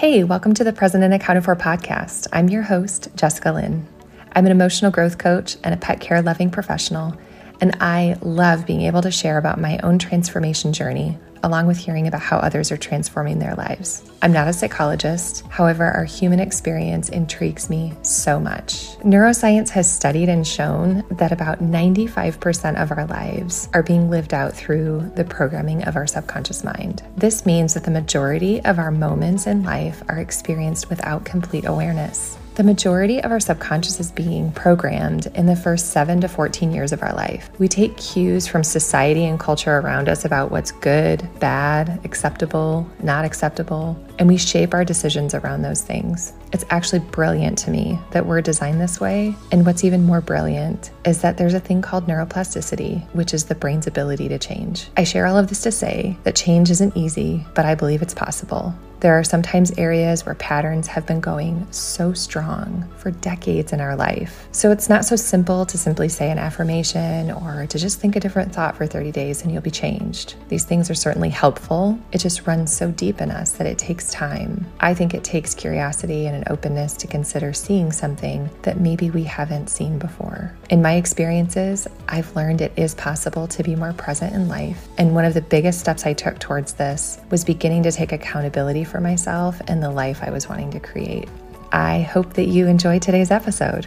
Hey, welcome to the Present and Accounted For podcast. I'm your host, Jessica Lyn. I'm an emotional growth coach and a pet care loving professional, and I love being able to share about my own transformation journey along with hearing about how others are transforming their lives. I'm not a psychologist, however, our human experience intrigues me so much. Neuroscience has studied and shown that about 95% of our lives are being lived out through the programming of our subconscious mind. This means that the majority of our moments in life are experienced without complete awareness. The majority of our subconscious is being programmed in the first 7 to 14 years of our life. We take cues from society and culture around us about what's good, bad, acceptable, not acceptable, and we shape our decisions around those things. It's actually brilliant to me that we're designed this way. And what's even more brilliant is that there's a thing called neuroplasticity, which is the brain's ability to change. I share all of this to say that change isn't easy, but I believe it's possible. There are sometimes areas where patterns have been going so strong for decades in our life. So it's not so simple to simply say an affirmation or to just think a different thought for 30 days and you'll be changed. These things are certainly helpful. It just runs so deep in us that it takes time. I think it takes curiosity and an openness to consider seeing something that maybe we haven't seen before. In my experiences, I've learned it is possible to be more present in life. And one of the biggest steps I took towards this was beginning to take accountability for myself and the life I was wanting to create. I hope that you enjoyed today's episode.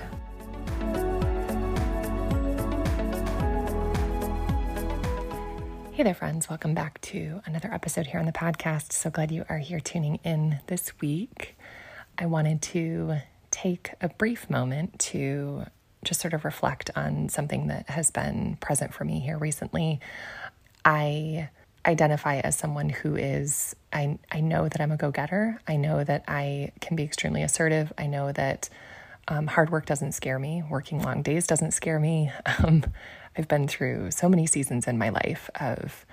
Hey there, friends. Welcome back to another episode here on the podcast. So glad you are here tuning in this week. I wanted to take a brief moment to just sort of reflect on something that has been present for me here recently. I identify as someone who is I I know that I'm a go-getter. I know that I can be extremely assertive. I know that um, hard work doesn't scare me. Working long days doesn't scare me. Um, I've been through so many seasons in my life of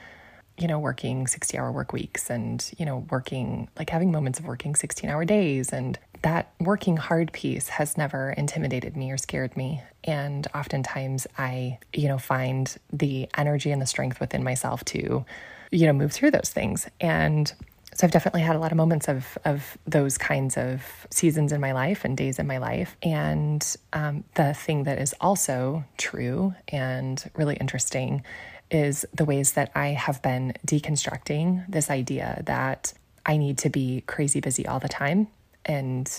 you know working 60 hour work weeks and you know working like having moments of working 16 hour days and that working hard piece has never intimidated me or scared me and oftentimes i you know find the energy and the strength within myself to you know, move through those things. And so I've definitely had a lot of moments of of those kinds of seasons in my life and days in my life. And um, the thing that is also true and really interesting is the ways that I have been deconstructing this idea that I need to be crazy busy all the time. And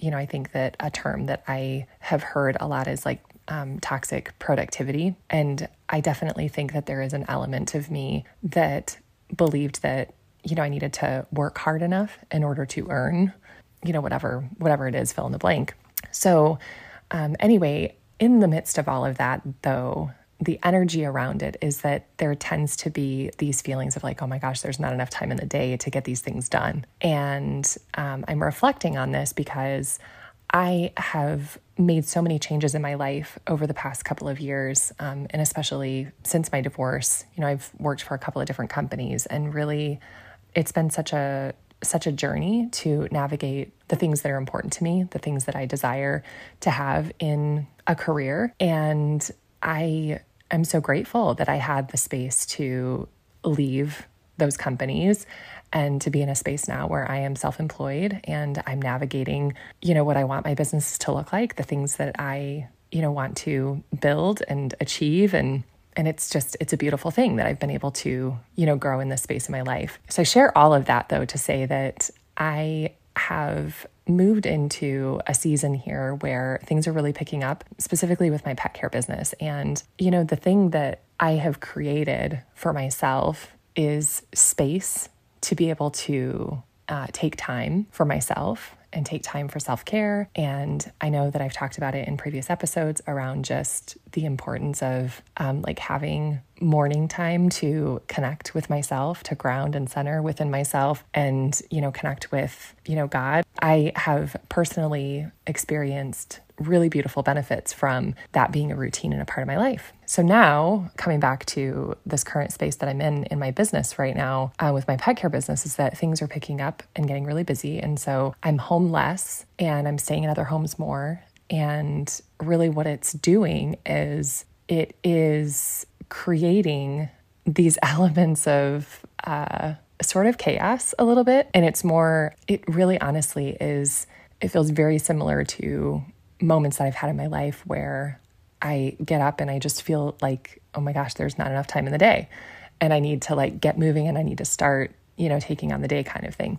you know, I think that a term that I have heard a lot is like um, toxic productivity. And I definitely think that there is an element of me that believed that, you know, I needed to work hard enough in order to earn, you know, whatever, whatever it is, fill in the blank. So, um, anyway, in the midst of all of that, though, the energy around it is that there tends to be these feelings of like, oh my gosh, there's not enough time in the day to get these things done. And um, I'm reflecting on this because I have made so many changes in my life over the past couple of years, um, and especially since my divorce. You know, I've worked for a couple of different companies, and really, it's been such a such a journey to navigate the things that are important to me, the things that I desire to have in a career, and I am so grateful that I had the space to leave those companies and to be in a space now where I am self-employed and I'm navigating, you know, what I want my business to look like, the things that I, you know, want to build and achieve and and it's just it's a beautiful thing that I've been able to, you know, grow in this space in my life. So I share all of that though to say that I have moved into a season here where things are really picking up, specifically with my pet care business. And, you know, the thing that I have created for myself is space to be able to uh, take time for myself and take time for self care. And I know that I've talked about it in previous episodes around just the importance of um, like having morning time to connect with myself, to ground and center within myself, and, you know, connect with, you know, God. I have personally experienced really beautiful benefits from that being a routine and a part of my life. So now, coming back to this current space that I'm in in my business right now uh, with my pet care business, is that things are picking up and getting really busy. And so I'm home less and I'm staying in other homes more. And really, what it's doing is it is creating these elements of, uh, sort of chaos a little bit. And it's more, it really honestly is, it feels very similar to moments that I've had in my life where I get up and I just feel like, oh my gosh, there's not enough time in the day. And I need to like get moving and I need to start, you know, taking on the day kind of thing.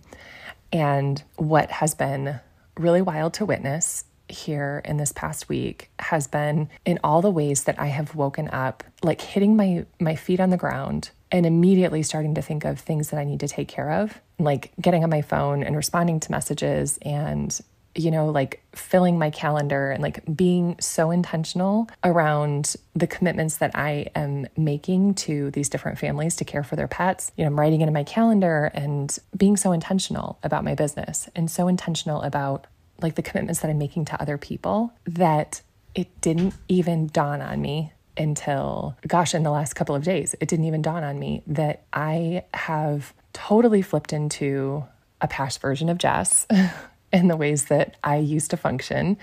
And what has been really wild to witness here in this past week has been in all the ways that I have woken up, like hitting my my feet on the ground and immediately starting to think of things that I need to take care of, like getting on my phone and responding to messages and you know, like filling my calendar and like being so intentional around the commitments that I am making to these different families to care for their pets. You know, I'm writing it in my calendar and being so intentional about my business and so intentional about like the commitments that I'm making to other people that it didn't even dawn on me until, gosh, in the last couple of days, it didn't even dawn on me that I have totally flipped into a past version of Jess. in the ways that I used to function.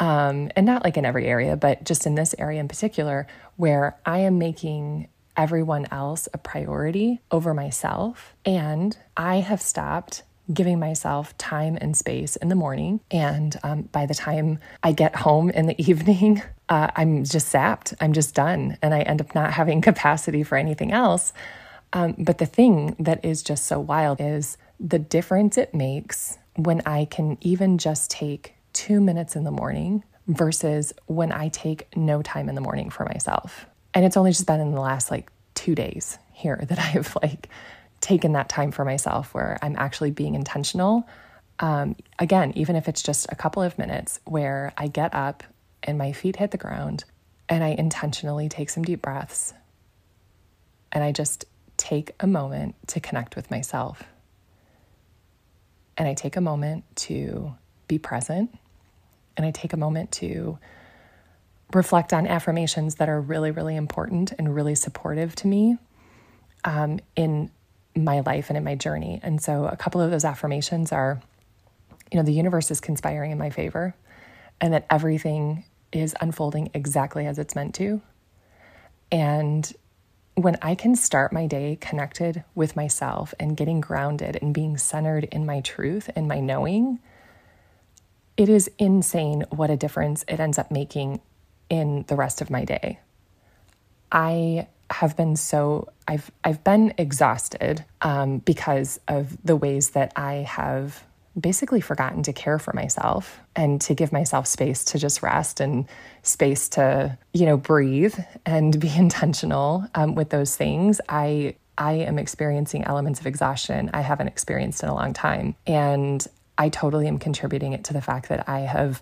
Um, and not like in every area, but just in this area in particular, where I am making everyone else a priority over myself. And I have stopped giving myself time and space in the morning. And um, by the time I get home in the evening, uh, I'm just sapped. I'm just done. And I end up not having capacity for anything else. Um, but the thing that is just so wild is the difference it makes when I can even just take two minutes in the morning versus when I take no time in the morning for myself. And it's only just been in the last like two days here that I've like taken that time for myself where I'm actually being intentional. Um, again, even if it's just a couple of minutes where I get up and my feet hit the ground and I intentionally take some deep breaths and I just take a moment to connect with myself and I take a moment to be present and I take a moment to reflect on affirmations that are really, really important and really supportive to me um, in my life and in my journey. And so, a couple of those affirmations are you know, the universe is conspiring in my favor and that everything is unfolding exactly as it's meant to. And when I can start my day connected with myself and getting grounded and being centered in my truth and my knowing, it is insane what a difference it ends up making in the rest of my day. I have been so I've I've been exhausted um, because of the ways that I have basically forgotten to care for myself and to give myself space to just rest and space to, you know, breathe and be intentional um, with those things. I I am experiencing elements of exhaustion I haven't experienced in a long time. And I totally am contributing it to the fact that I have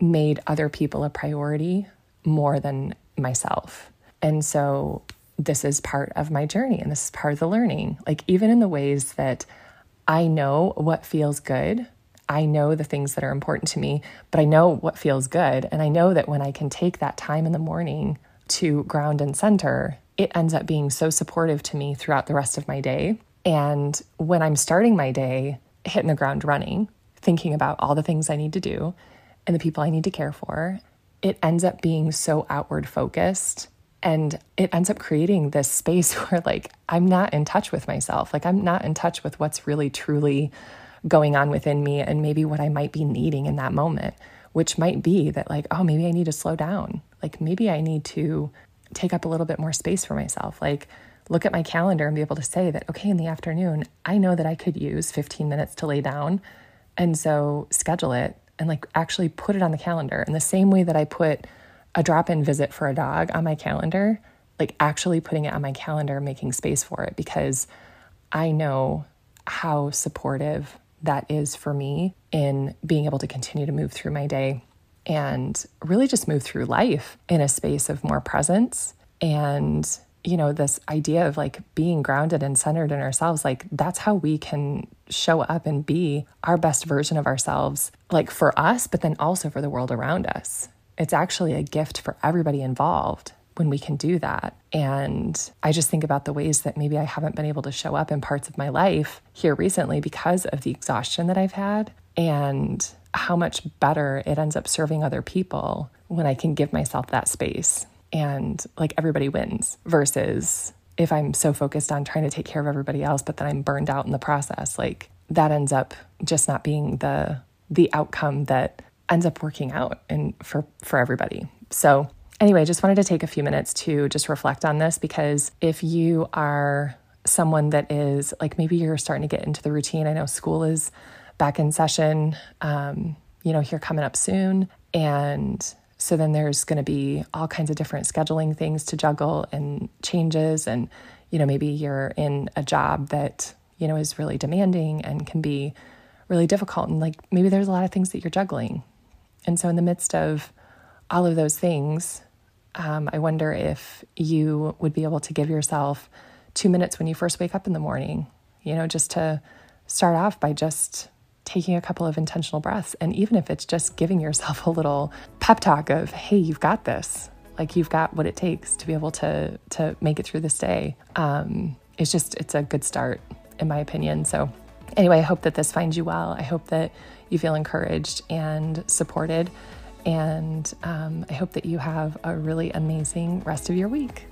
made other people a priority more than myself. And so this is part of my journey and this is part of the learning. Like, even in the ways that I know what feels good. I know the things that are important to me, but I know what feels good. And I know that when I can take that time in the morning to ground and center, it ends up being so supportive to me throughout the rest of my day. And when I'm starting my day, hitting the ground running, thinking about all the things I need to do and the people I need to care for, it ends up being so outward focused and it ends up creating this space where, like, I'm not in touch with myself. Like, I'm not in touch with what's really truly going on within me and maybe what I might be needing in that moment, which might be that, like, oh, maybe I need to slow down. Like, maybe I need to take up a little bit more space for myself. Like, look at my calendar and be able to say that, okay, in the afternoon, I know that I could use 15 minutes to lay down. And so schedule it and like actually put it on the calendar in the same way that I put a drop in visit for a dog on my calendar, like actually putting it on my calendar, making space for it, because I know how supportive that is for me in being able to continue to move through my day and really just move through life in a space of more presence. And you know this idea of like being grounded and centered in ourselves like that's how we can show up and be our best version of ourselves like for us but then also for the world around us it's actually a gift for everybody involved when we can do that. And I just think about the ways that maybe I haven't been able to show up in parts of my life here recently because of the exhaustion that I've had and how much better it ends up serving other people when I can give myself that space and like everybody wins versus if I'm so focused on trying to take care of everybody else, but then I'm burned out in the process, like that ends up just not being the the outcome that ends up working out and for for everybody. So anyway, I just wanted to take a few minutes to just reflect on this because if you are someone that is like maybe you're starting to get into the routine. I know school is back in session, um, you know, here coming up soon. And so then there's going to be all kinds of different scheduling things to juggle and changes. And, you know, maybe you're in a job that, you know, is really demanding and can be really difficult. And like maybe there's a lot of things that you're juggling. And so in the midst of all of those things, um, I wonder if you would be able to give yourself two minutes when you first wake up in the morning, you know, just to start off by just taking a couple of intentional breaths. And even if it's just giving yourself a little pep talk of, hey, you've got this, like you've got what it takes to be able to to make it through this day. Um, it's just it's a good start, in my opinion. So anyway, I hope that this finds you well. I hope that you feel encouraged and supported. And um, I hope that you have a really amazing rest of your week.